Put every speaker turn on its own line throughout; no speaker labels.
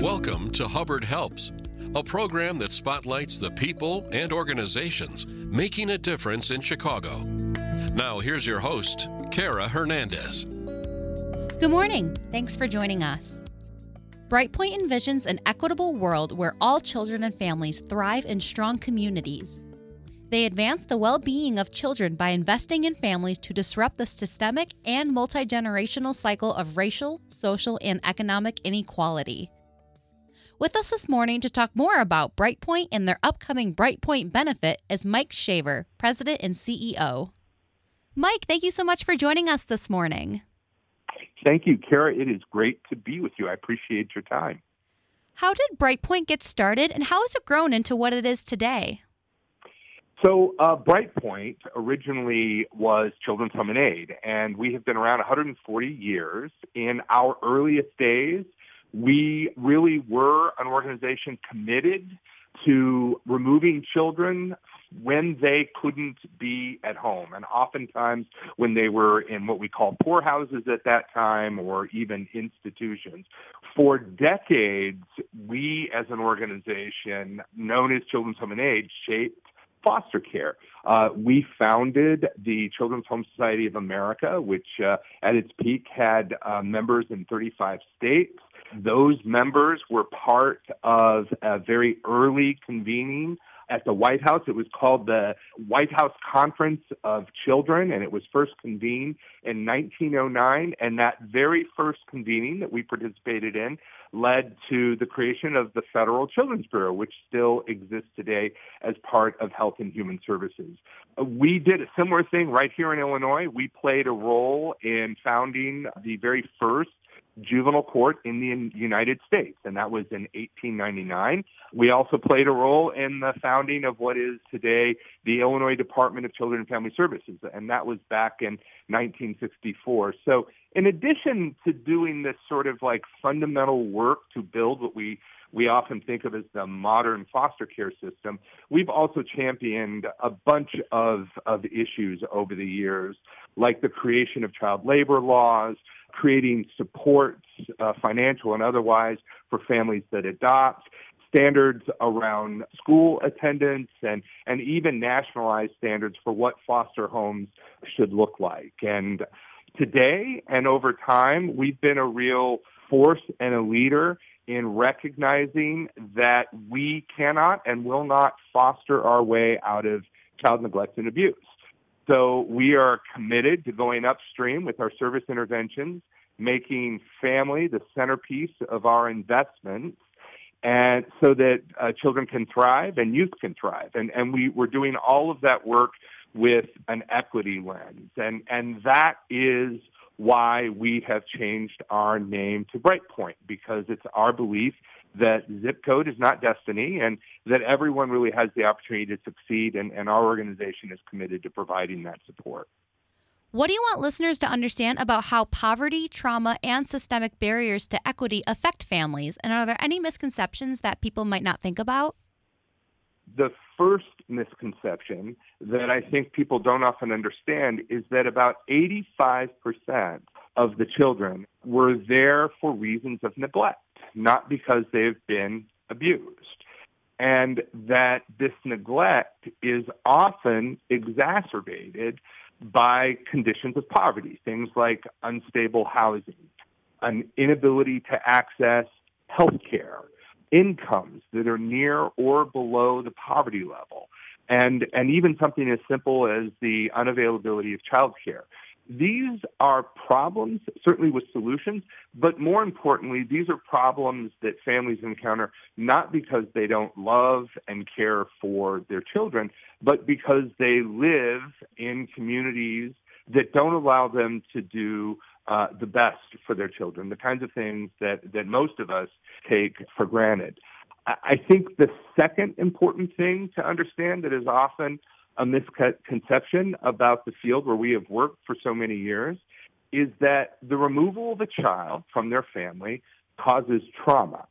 Welcome to Hubbard Helps, a program that spotlights the people and organizations making a difference in Chicago. Now, here's your host, Kara Hernandez.
Good morning. Thanks for joining us. Brightpoint envisions an equitable world where all children and families thrive in strong communities. They advance the well being of children by investing in families to disrupt the systemic and multi generational cycle of racial, social, and economic inequality. With us this morning to talk more about Brightpoint and their upcoming Brightpoint benefit is Mike Shaver, President and CEO. Mike, thank you so much for joining us this morning.
Thank you, Kara. It is great to be with you. I appreciate your time.
How did Brightpoint get started and how has it grown into what it is today?
So, uh, Brightpoint originally was Children's Aid, and we have been around 140 years. In our earliest days, we really were an organization committed to removing children when they couldn't be at home, and oftentimes when they were in what we call poorhouses at that time or even institutions. For decades, we as an organization known as Children's Home and Aid shaped foster care. Uh, we founded the Children's Home Society of America, which uh, at its peak had uh, members in 35 states. Those members were part of a very early convening at the White House. It was called the White House Conference of Children, and it was first convened in 1909. And that very first convening that we participated in led to the creation of the Federal Children's Bureau, which still exists today as part of Health and Human Services. We did a similar thing right here in Illinois. We played a role in founding the very first juvenile court in the United States, and that was in 1899. We also played a role in the founding of what is today the Illinois Department of Children and Family Services, and that was back in 1964. So, in addition to doing this sort of like fundamental work to build what we we often think of as the modern foster care system, we've also championed a bunch of, of issues over the years, like the creation of child labor laws, creating supports, uh, financial and otherwise, for families that adopt, standards around school attendance, and, and even nationalized standards for what foster homes should look like. And today and over time, we've been a real force and a leader in recognizing that we cannot and will not foster our way out of child neglect and abuse. So we are committed to going upstream with our service interventions, making family the centerpiece of our investments, and so that uh, children can thrive and youth can thrive. And, and we, we're doing all of that work with an equity lens. And, and that is why we have changed our name to Brightpoint, because it's our belief that zip code is not destiny and that everyone really has the opportunity to succeed, and, and our organization is committed to providing that support.
What do you want listeners to understand about how poverty, trauma, and systemic barriers to equity affect families? And are there any misconceptions that people might not think about?
The first misconception that I think people don't often understand is that about 85% of the children were there for reasons of neglect not because they've been abused. And that this neglect is often exacerbated by conditions of poverty, things like unstable housing, an inability to access health care, incomes that are near or below the poverty level, and, and even something as simple as the unavailability of child care. These are problems, certainly with solutions, but more importantly, these are problems that families encounter not because they don't love and care for their children, but because they live in communities that don't allow them to do uh, the best for their children, the kinds of things that, that most of us take for granted. I think the second important thing to understand that is often a misconception about the field where we have worked for so many years is that the removal of a child from their family causes trauma.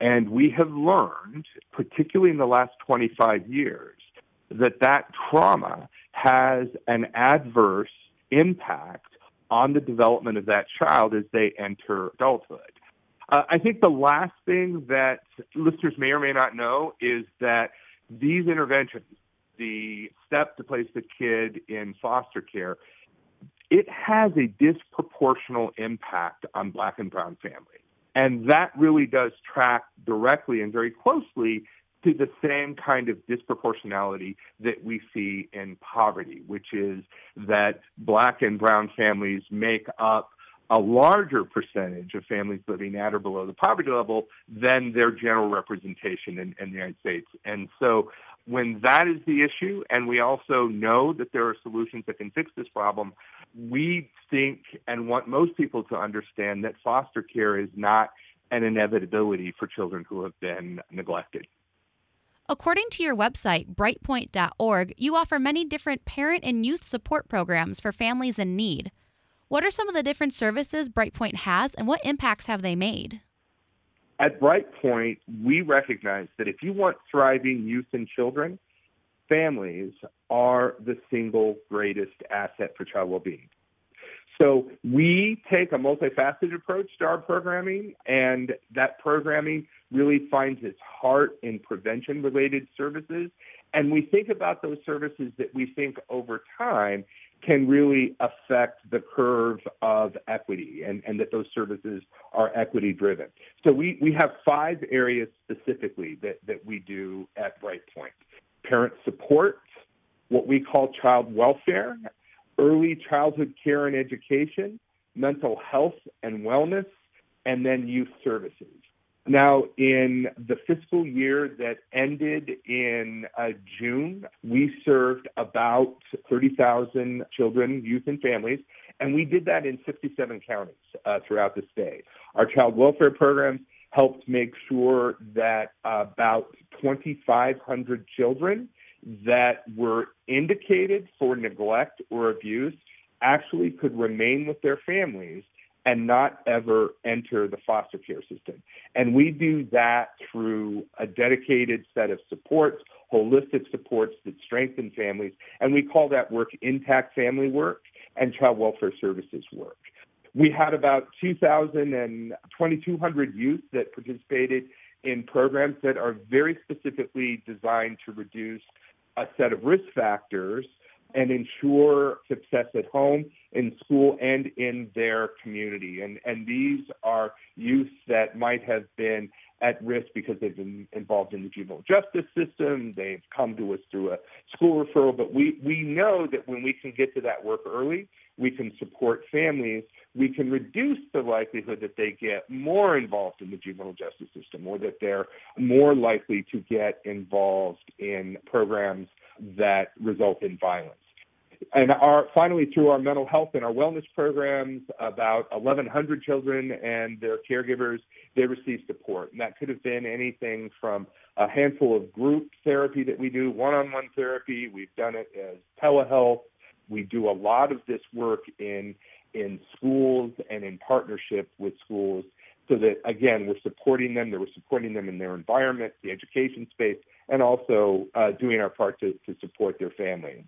And we have learned, particularly in the last 25 years, that that trauma has an adverse impact on the development of that child as they enter adulthood. Uh, I think the last thing that listeners may or may not know is that these interventions, the step to place the kid in foster care, it has a disproportional impact on black and brown families. And that really does track directly and very closely to the same kind of disproportionality that we see in poverty, which is that black and brown families make up a larger percentage of families living at or below the poverty level than their general representation in, in the United States. And so when that is the issue, and we also know that there are solutions that can fix this problem, we think and want most people to understand that foster care is not an inevitability for children who have been neglected.
According to your website, brightpoint.org, you offer many different parent and youth support programs for families in need. What are some of the different services Brightpoint has, and what impacts have they made?
At Brightpoint, we recognize that if you want thriving youth and children, families are the single greatest asset for child well being. So we take a multifaceted approach to our programming, and that programming really finds its heart in prevention related services. And we think about those services that we think over time can really affect the curve of equity and, and that those services are equity driven. So we, we have five areas specifically that, that we do at Brightpoint parent support, what we call child welfare, early childhood care and education, mental health and wellness, and then youth services. Now, in the fiscal year that ended in uh, June, we served about 30,000 children, youth, and families, and we did that in 67 counties uh, throughout the state. Our child welfare programs helped make sure that about 2,500 children that were indicated for neglect or abuse actually could remain with their families and not ever enter the foster care system. And we do that through a dedicated set of supports, holistic supports that strengthen families. And we call that work intact family work and child welfare services work. We had about 2,000 and 2,200 youth that participated in programs that are very specifically designed to reduce a set of risk factors and ensure success at home, in school, and in their community. And, and these are youth that might have been at risk because they've been involved in the juvenile justice system. They've come to us through a school referral. But we, we know that when we can get to that work early, we can support families. We can reduce the likelihood that they get more involved in the juvenile justice system or that they're more likely to get involved in programs that result in violence and our finally through our mental health and our wellness programs, about 1,100 children and their caregivers they receive support, and that could have been anything from a handful of group therapy that we do, one-on-one therapy. We've done it as telehealth. We do a lot of this work in in schools and in partnership with schools so that again we're supporting them that we're supporting them in their environment the education space and also uh, doing our part to, to support their families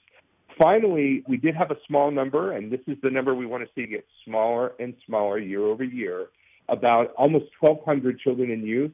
Finally, we did have a small number, and this is the number we want to see get smaller and smaller year over year, about almost 1,200 children and youth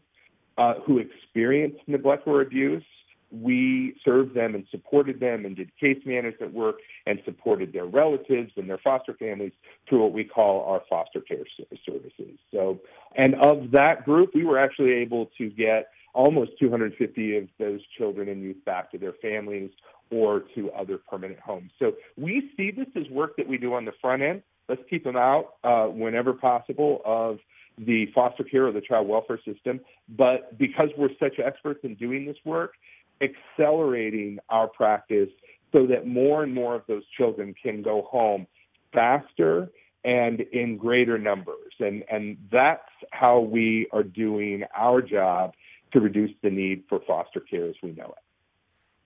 uh, who experienced neglect or abuse. We served them and supported them and did case management work and supported their relatives and their foster families through what we call our foster care services. So, and of that group, we were actually able to get almost 250 of those children and youth back to their families or to other permanent homes. So we see this as work that we do on the front end. Let's keep them out uh, whenever possible of the foster care or the child welfare system. But because we're such experts in doing this work, accelerating our practice so that more and more of those children can go home faster and in greater numbers. And, and that's how we are doing our job to reduce the need for foster care as we know it.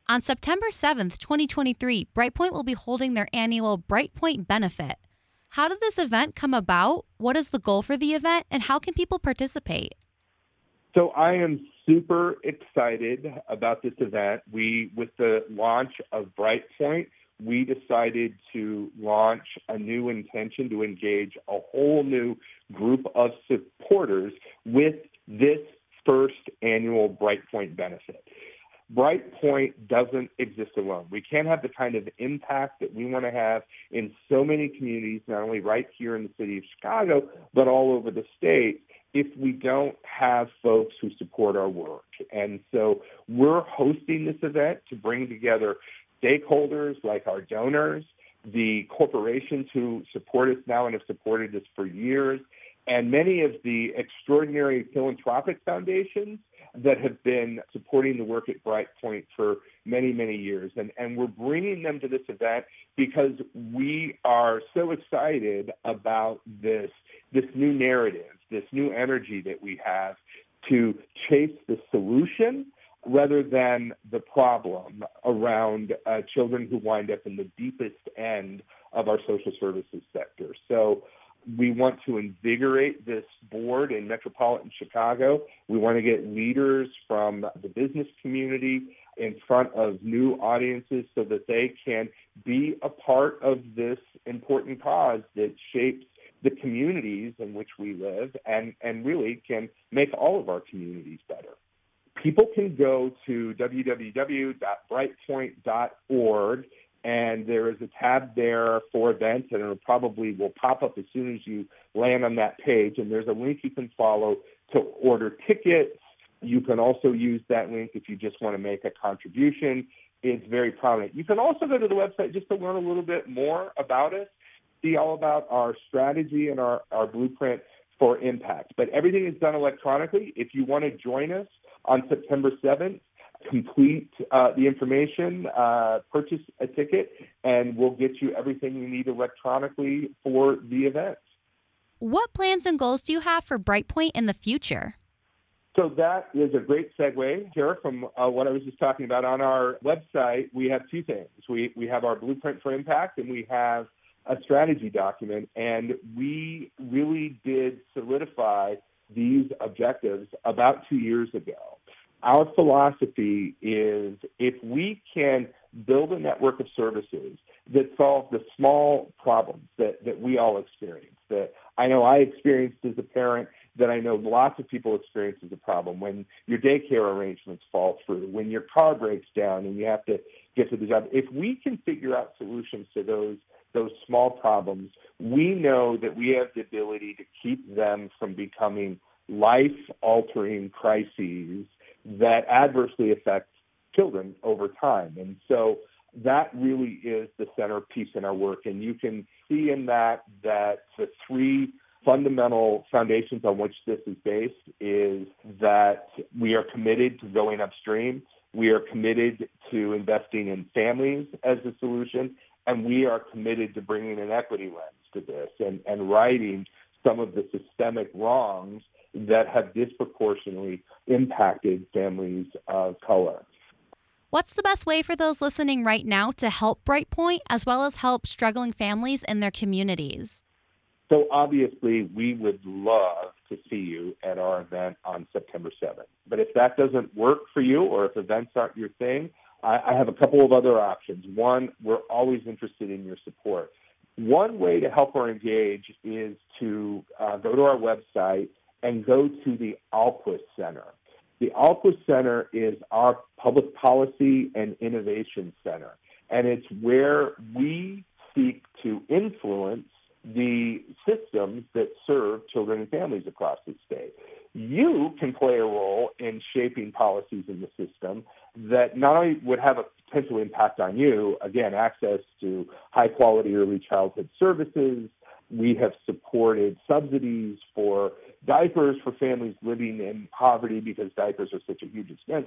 On September 7th, 2023, Brightpoint will be holding their annual Brightpoint Benefit. How did this event come about? What is the goal for the event? And how can people participate?
So I am super excited about this event. We, with the launch of Brightpoint, we decided to launch a new intention to engage a whole new group of supporters with this first annual Brightpoint benefit. Brightpoint doesn't exist alone. We can't have the kind of impact that we want to have in so many communities, not only right here in the city of Chicago, but all over the state, if we don't have folks who support our work. And so we're hosting this event to bring together stakeholders like our donors, the corporations who support us now and have supported us for years, and many of the extraordinary philanthropic foundations that have been supporting the work at Brightpoint for many, many years. And, and we're bringing them to this event because we are so excited about this, this new narrative, this new energy that we have to chase the solution rather than the problem around uh, children who wind up in the deepest end of our social services sector. So we want to invigorate this board in metropolitan Chicago. We want to get leaders from the business community in front of new audiences so that they can be a part of this important cause that shapes the communities in which we live and, and really can make all of our communities better. People can go to www.brightpoint.org and there is a tab there for events, and it probably will pop up as soon as you land on that page. And there's a link you can follow to order tickets. You can also use that link if you just want to make a contribution. It's very prominent. You can also go to the website just to learn a little bit more about us, see all about our strategy and our, our blueprint for impact. But everything is done electronically. If you want to join us on September 7th, complete uh, the information, uh, purchase a ticket, and we'll get you everything you need electronically for the event.
What plans and goals do you have for Brightpoint in the future?
So that is a great segue here from uh, what I was just talking about. On our website, we have two things. We, we have our blueprint for impact, and we have a strategy document. And we really did solidify these objectives about two years ago our philosophy is if we can build a network of services that solve the small problems that, that we all experience, that I know I experienced as a parent, that I know lots of people experience as a problem, when your daycare arrangements fall through, when your car breaks down and you have to get to the job. If we can figure out solutions to those those small problems, we know that we have the ability to keep them from becoming life altering crises that adversely affect children over time. And so that really is the centerpiece in our work. And you can see in that that the three fundamental foundations on which this is based is that we are committed to going upstream. We are committed to investing in families as a solution, and we are committed to bringing an equity lens to this and, and righting some of the systemic wrongs that have disproportionately impacted families of color.
What's the best way for those listening right now to help Brightpoint as well as help struggling families in their communities?
So, obviously, we would love to see you at our event on September 7th. But if that doesn't work for you or if events aren't your thing, I, I have a couple of other options. One, we're always interested in your support. One way to help or engage is to uh, go to our website and go to the Ahlquist Center. The Ahlquist Center is our public policy and innovation center, and it's where we seek to influence the systems that serve children and families across the state. You can play a role in shaping policies in the system that not only would have a potential impact on you, again, access to high quality early childhood services. We have supported subsidies for diapers for families living in poverty because diapers are such a huge expense.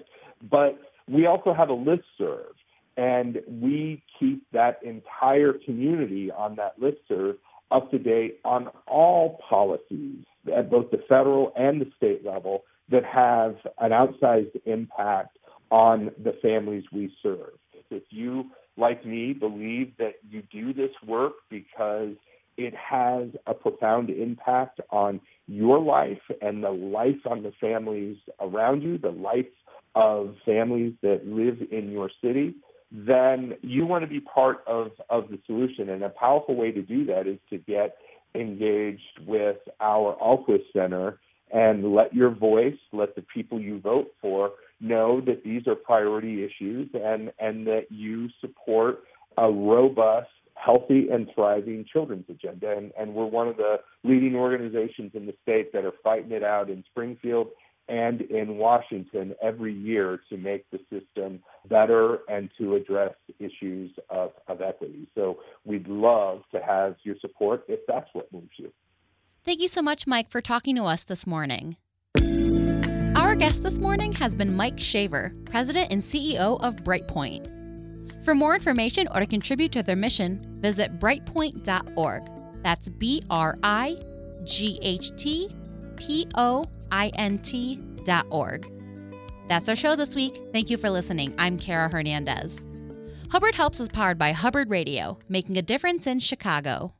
But we also have a list serve, and we keep that entire community on that list serve up to date on all policies at both the federal and the state level that have an outsized impact on the families we serve. If you, like me, believe that you do this work because it has a profound impact on your life and the life on the families around you, the life of families that live in your city, then you want to be part of, of the solution. And a powerful way to do that is to get engaged with our Ahlquist Center and let your voice, let the people you vote for know that these are priority issues and, and that you support a robust, healthy, and thriving children's agenda. And, and we're one of the leading organizations in the state that are fighting it out in Springfield and in Washington every year to make the system better and to address issues of, of equity. So we'd love to have your support if that's what moves you.
Thank you so much, Mike, for talking to us this morning. Our guest this morning has been Mike Shaver, President and CEO of Brightpoint. For more information or to contribute to their mission, visit brightpoint.org. That's B R I G H T P O I N T.org. That's our show this week. Thank you for listening. I'm Kara Hernandez. Hubbard Helps is powered by Hubbard Radio, making a difference in Chicago.